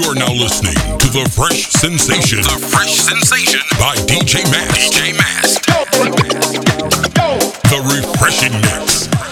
You are now listening to the fresh sensation. The fresh sensation by DJ Mast. DJ Mast. The refreshing mix.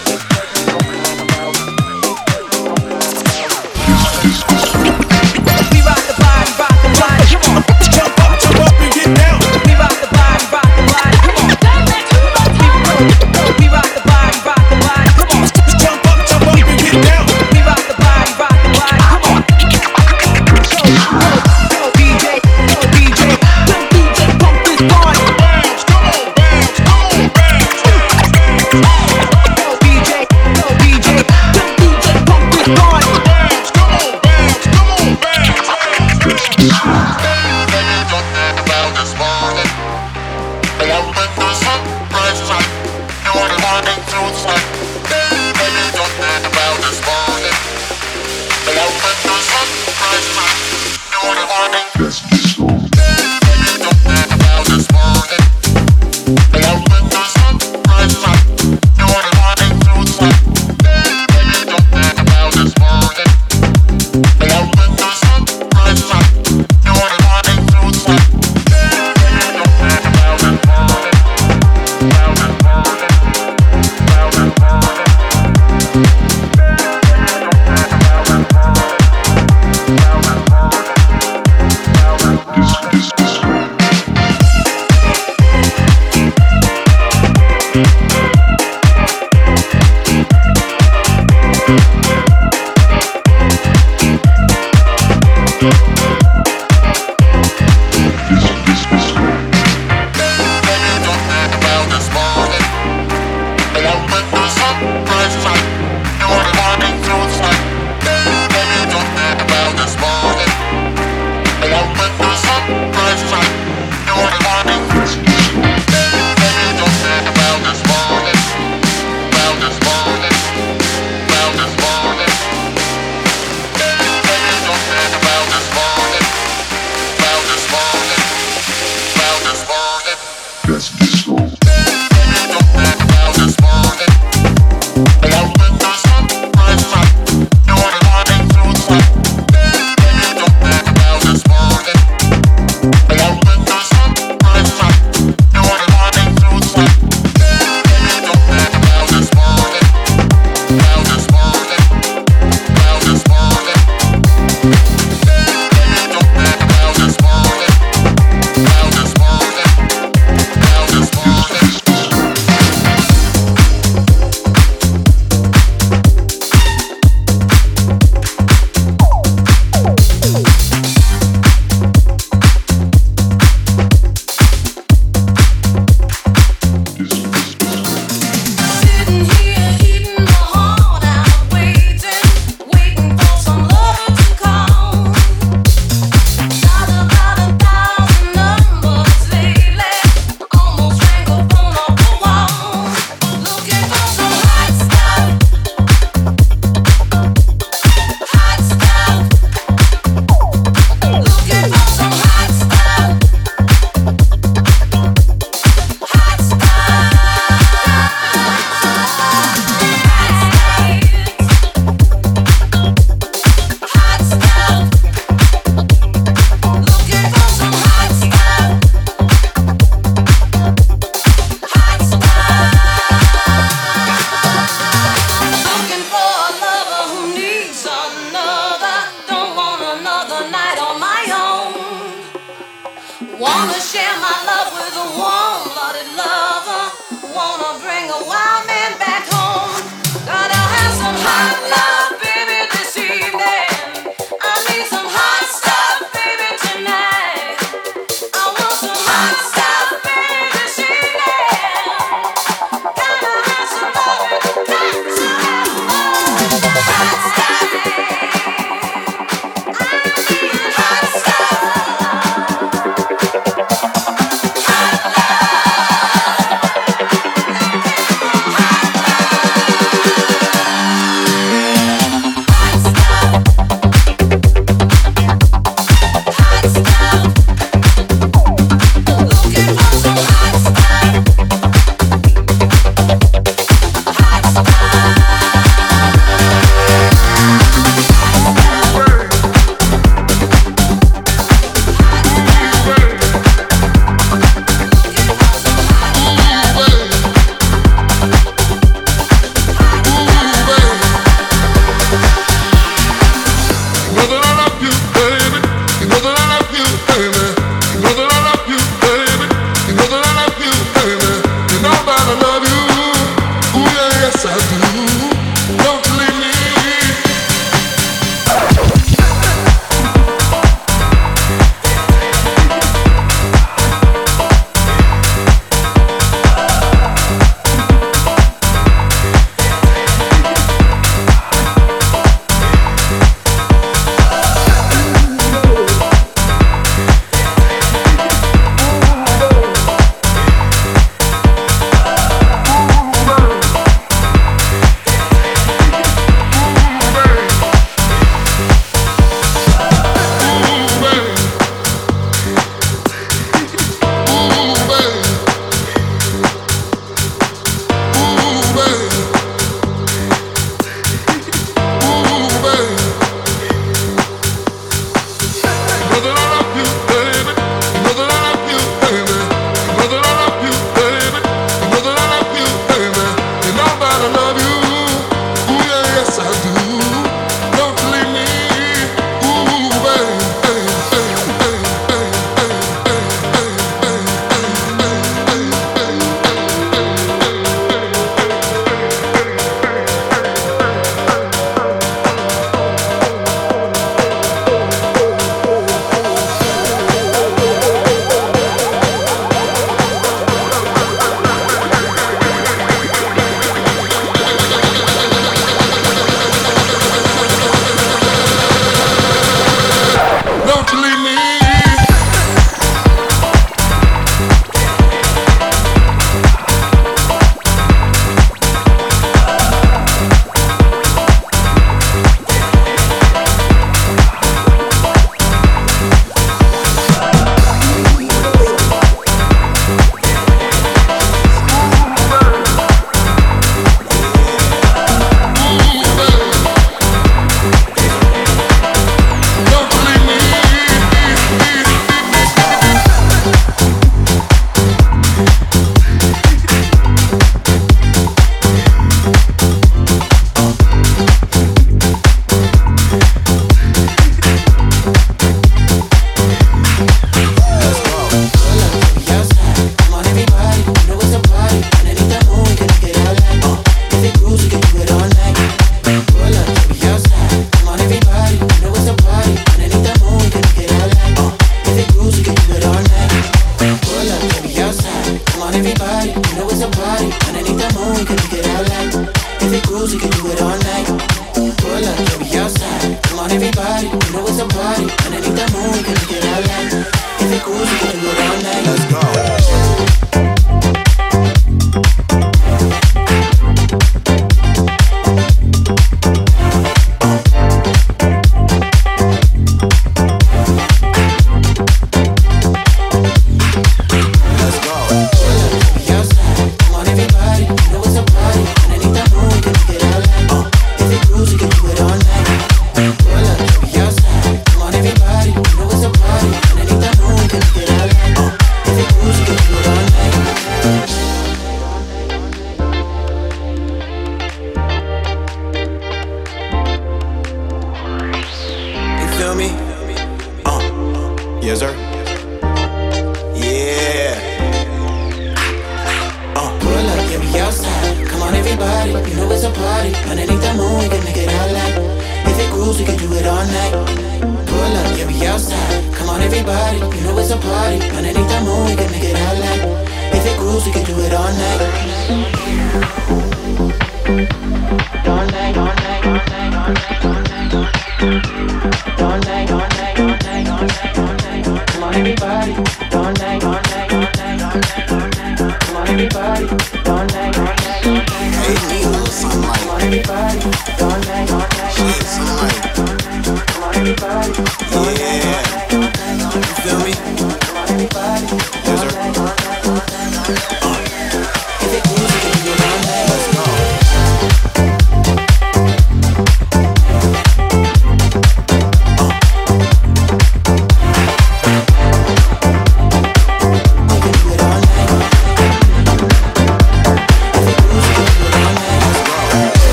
wanna share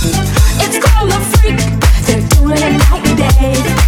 It's called Le Freak. They're doing it night and day.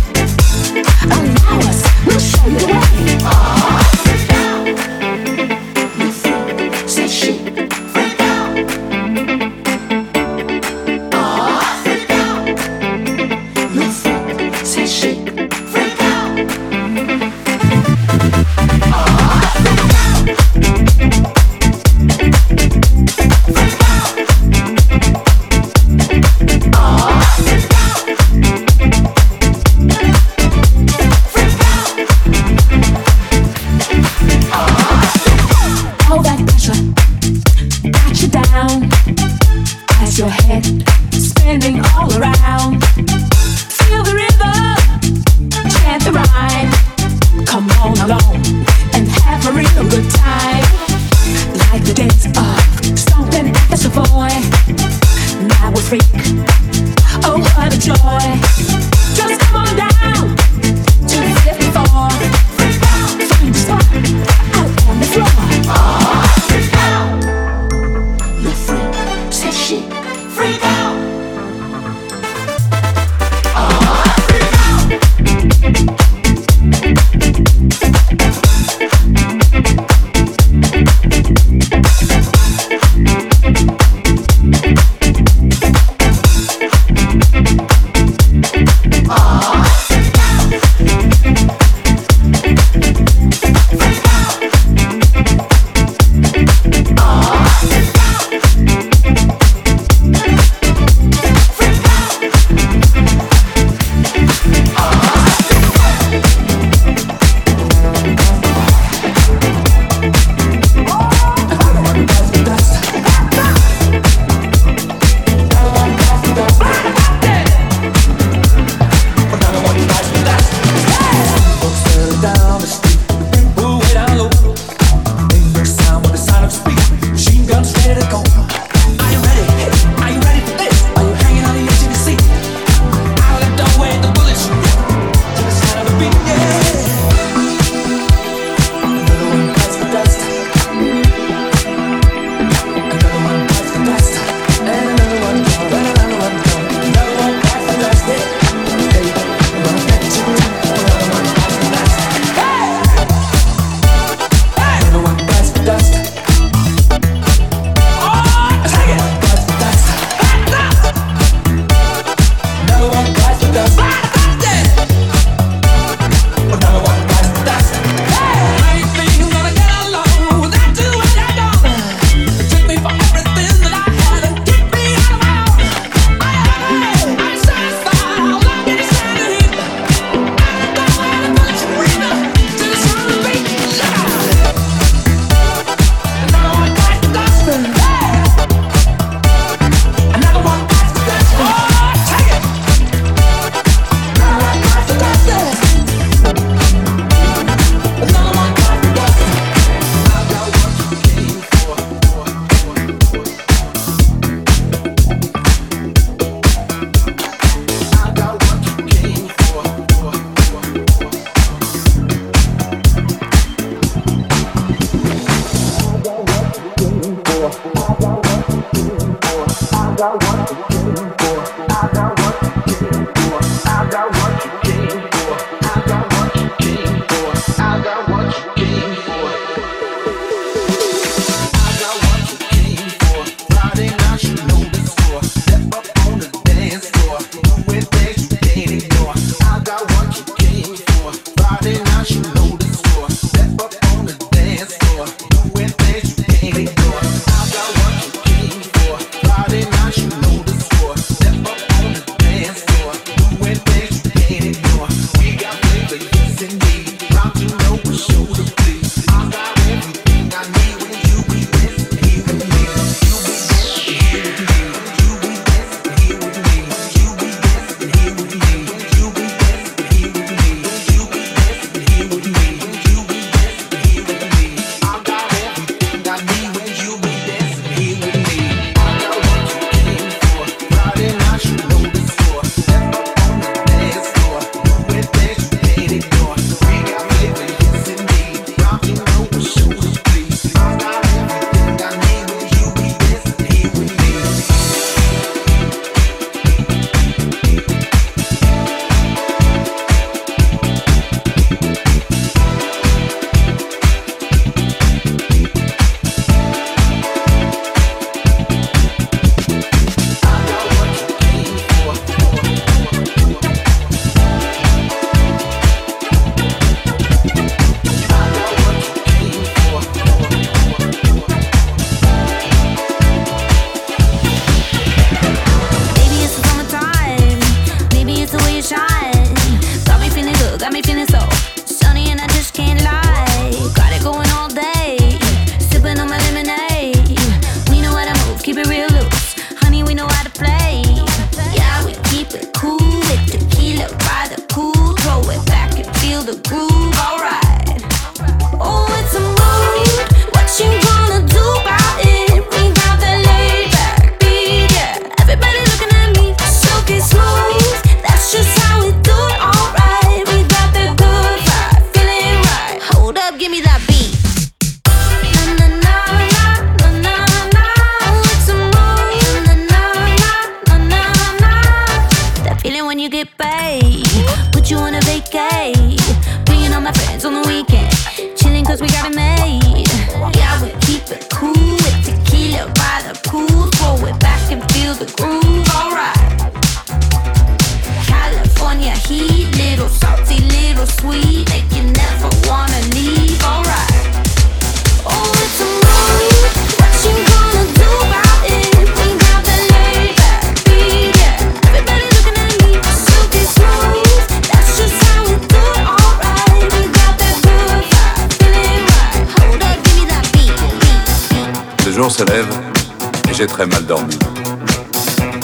j'ai très mal dormi.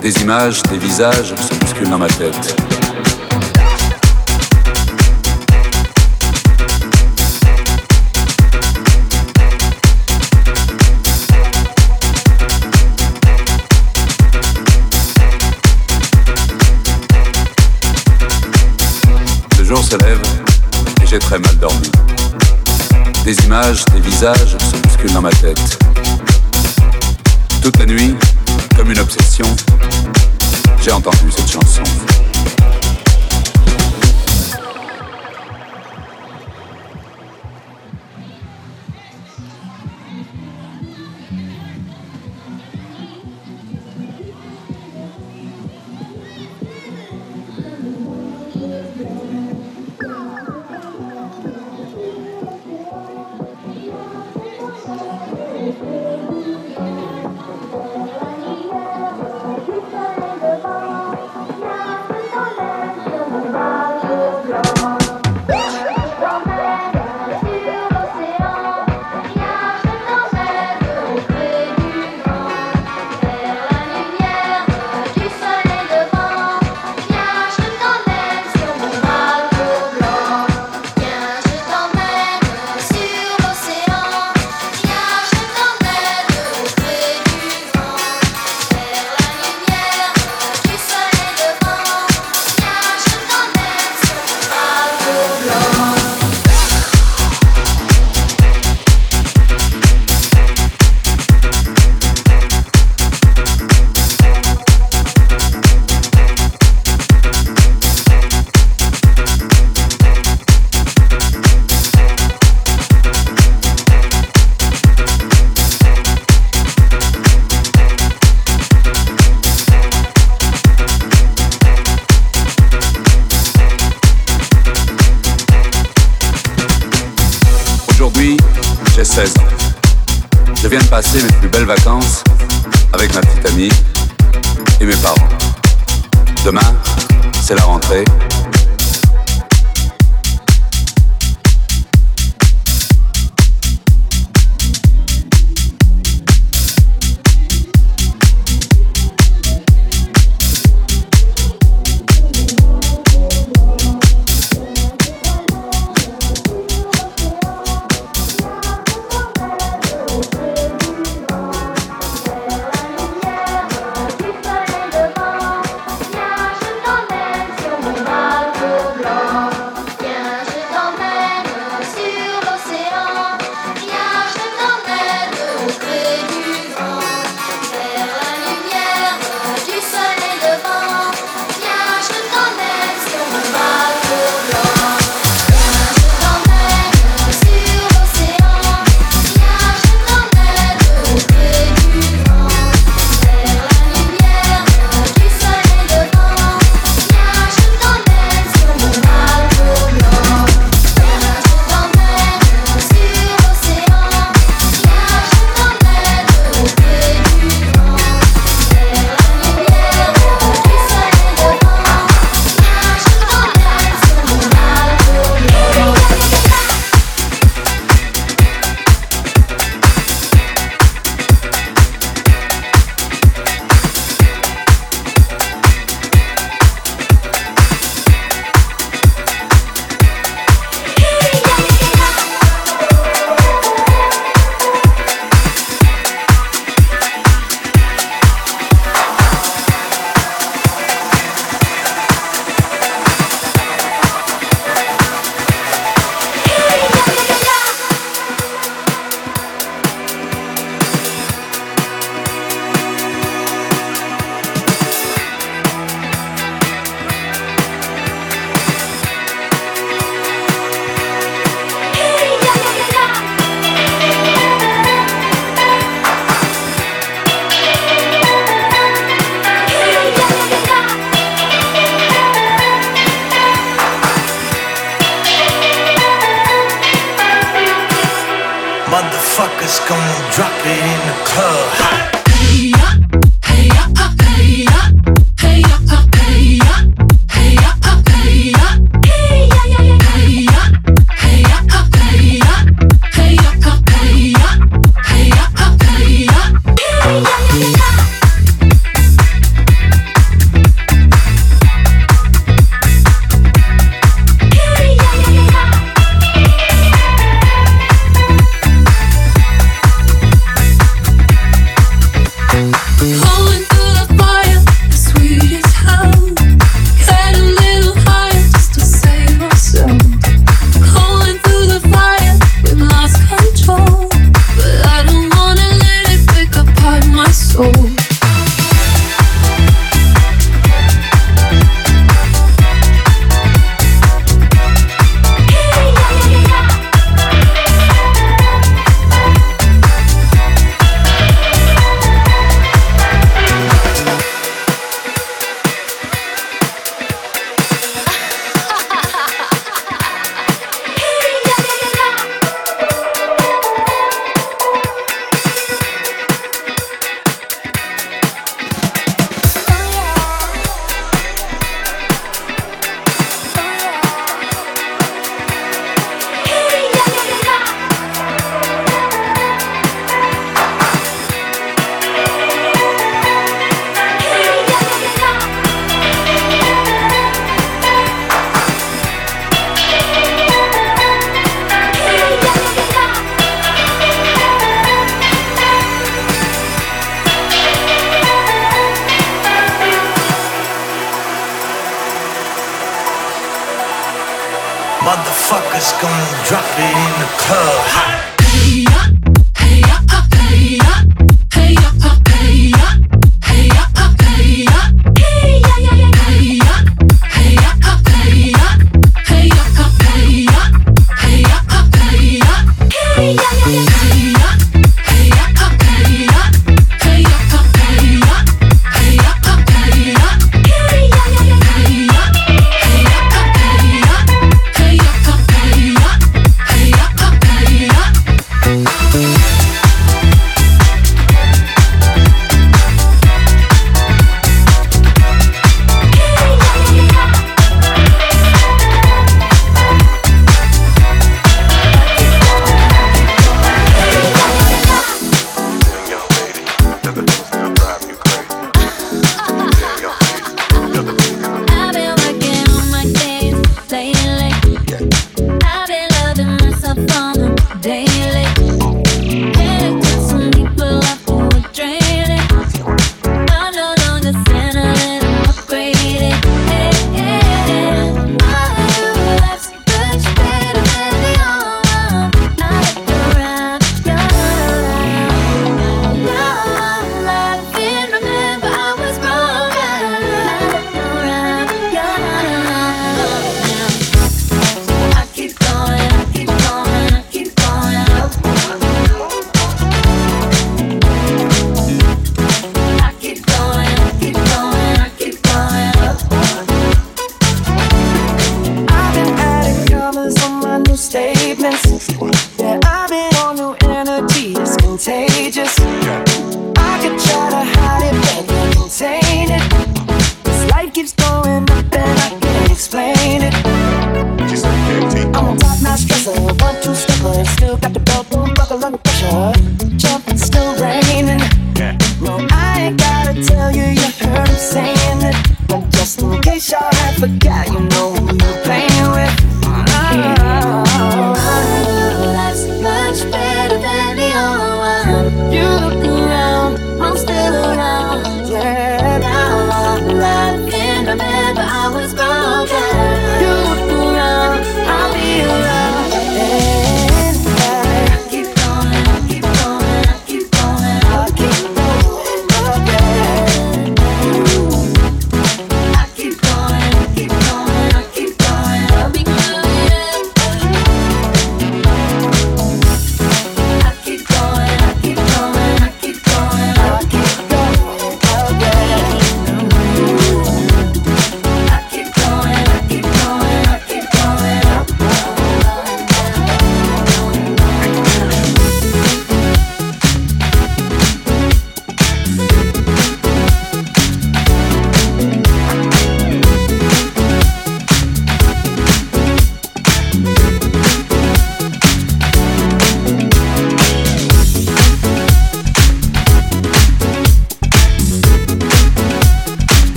Des images, des visages se bousculent dans ma tête. Le jour se lève et j'ai très mal dormi. Des images, des visages se bousculent dans ma tête. Toute la nuit, comme une obsession, j'ai entendu cette chanson.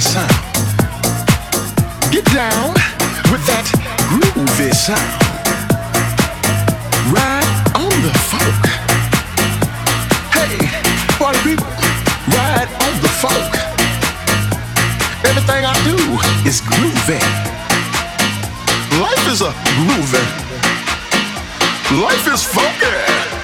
Funky sound. Get down with that groovy sound. Ride on the funk. Hey, party people, ride on the funk. Everything I do is groovy. Life is a groovy. Life is funky.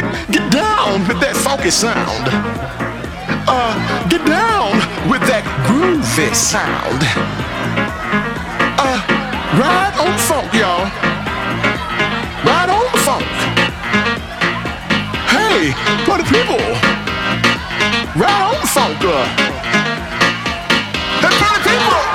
Get get down with that funky sound. Uh, get down with that groovy sound. Uh, ride on funk, y'all. Ride on the funk. Hey, party people, ride on the funk. uh. Hey, party people.